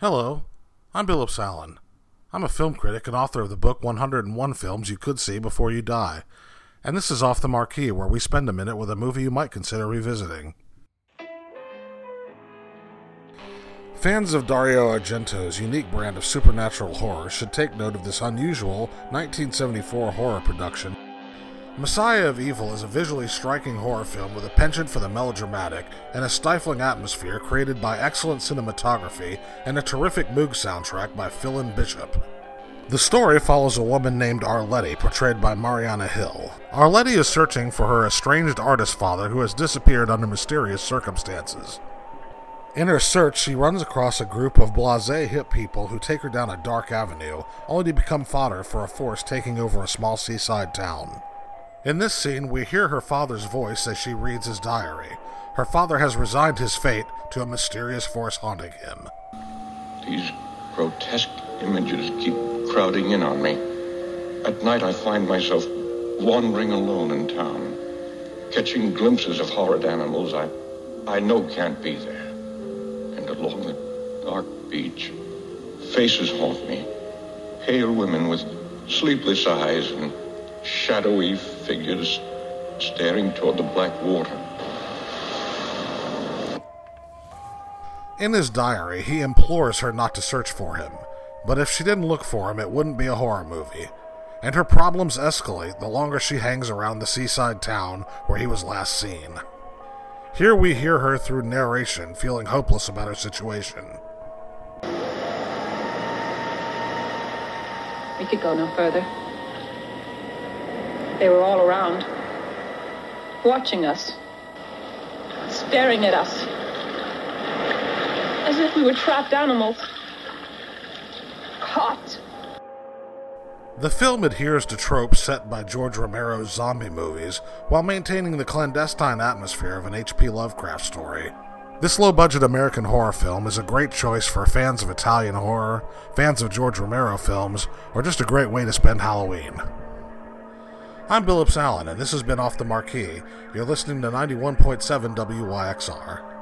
Hello, I'm Billups Allen. I'm a film critic and author of the book 101 Films You Could See Before You Die. And this is Off the Marquee, where we spend a minute with a movie you might consider revisiting. Fans of Dario Argento's unique brand of supernatural horror should take note of this unusual 1974 horror production Messiah of Evil is a visually striking horror film with a penchant for the melodramatic and a stifling atmosphere created by excellent cinematography and a terrific Moog soundtrack by Phillan Bishop. The story follows a woman named Arletty, portrayed by Marianna Hill. Arletty is searching for her estranged artist father who has disappeared under mysterious circumstances. In her search, she runs across a group of blase hip people who take her down a dark avenue, only to become fodder for a force taking over a small seaside town. In this scene, we hear her father's voice as she reads his diary. Her father has resigned his fate to a mysterious force haunting him. These grotesque images keep crowding in on me. At night, I find myself wandering alone in town, catching glimpses of horrid animals I, I know can't be there. And along the dark beach, faces haunt me. Pale women with sleepless eyes and shadowy figures staring toward the black water. In his diary, he implores her not to search for him, but if she didn't look for him, it wouldn't be a horror movie. And her problems escalate the longer she hangs around the seaside town where he was last seen. Here we hear her through narration feeling hopeless about her situation. We could go no further. They were all around, watching us, staring at us, as if we were trapped animals. Caught. The film adheres to tropes set by George Romero's zombie movies while maintaining the clandestine atmosphere of an H.P. Lovecraft story. This low budget American horror film is a great choice for fans of Italian horror, fans of George Romero films, or just a great way to spend Halloween. I'm Billups Allen, and this has been Off the Marquee. You're listening to 91.7 WYXR.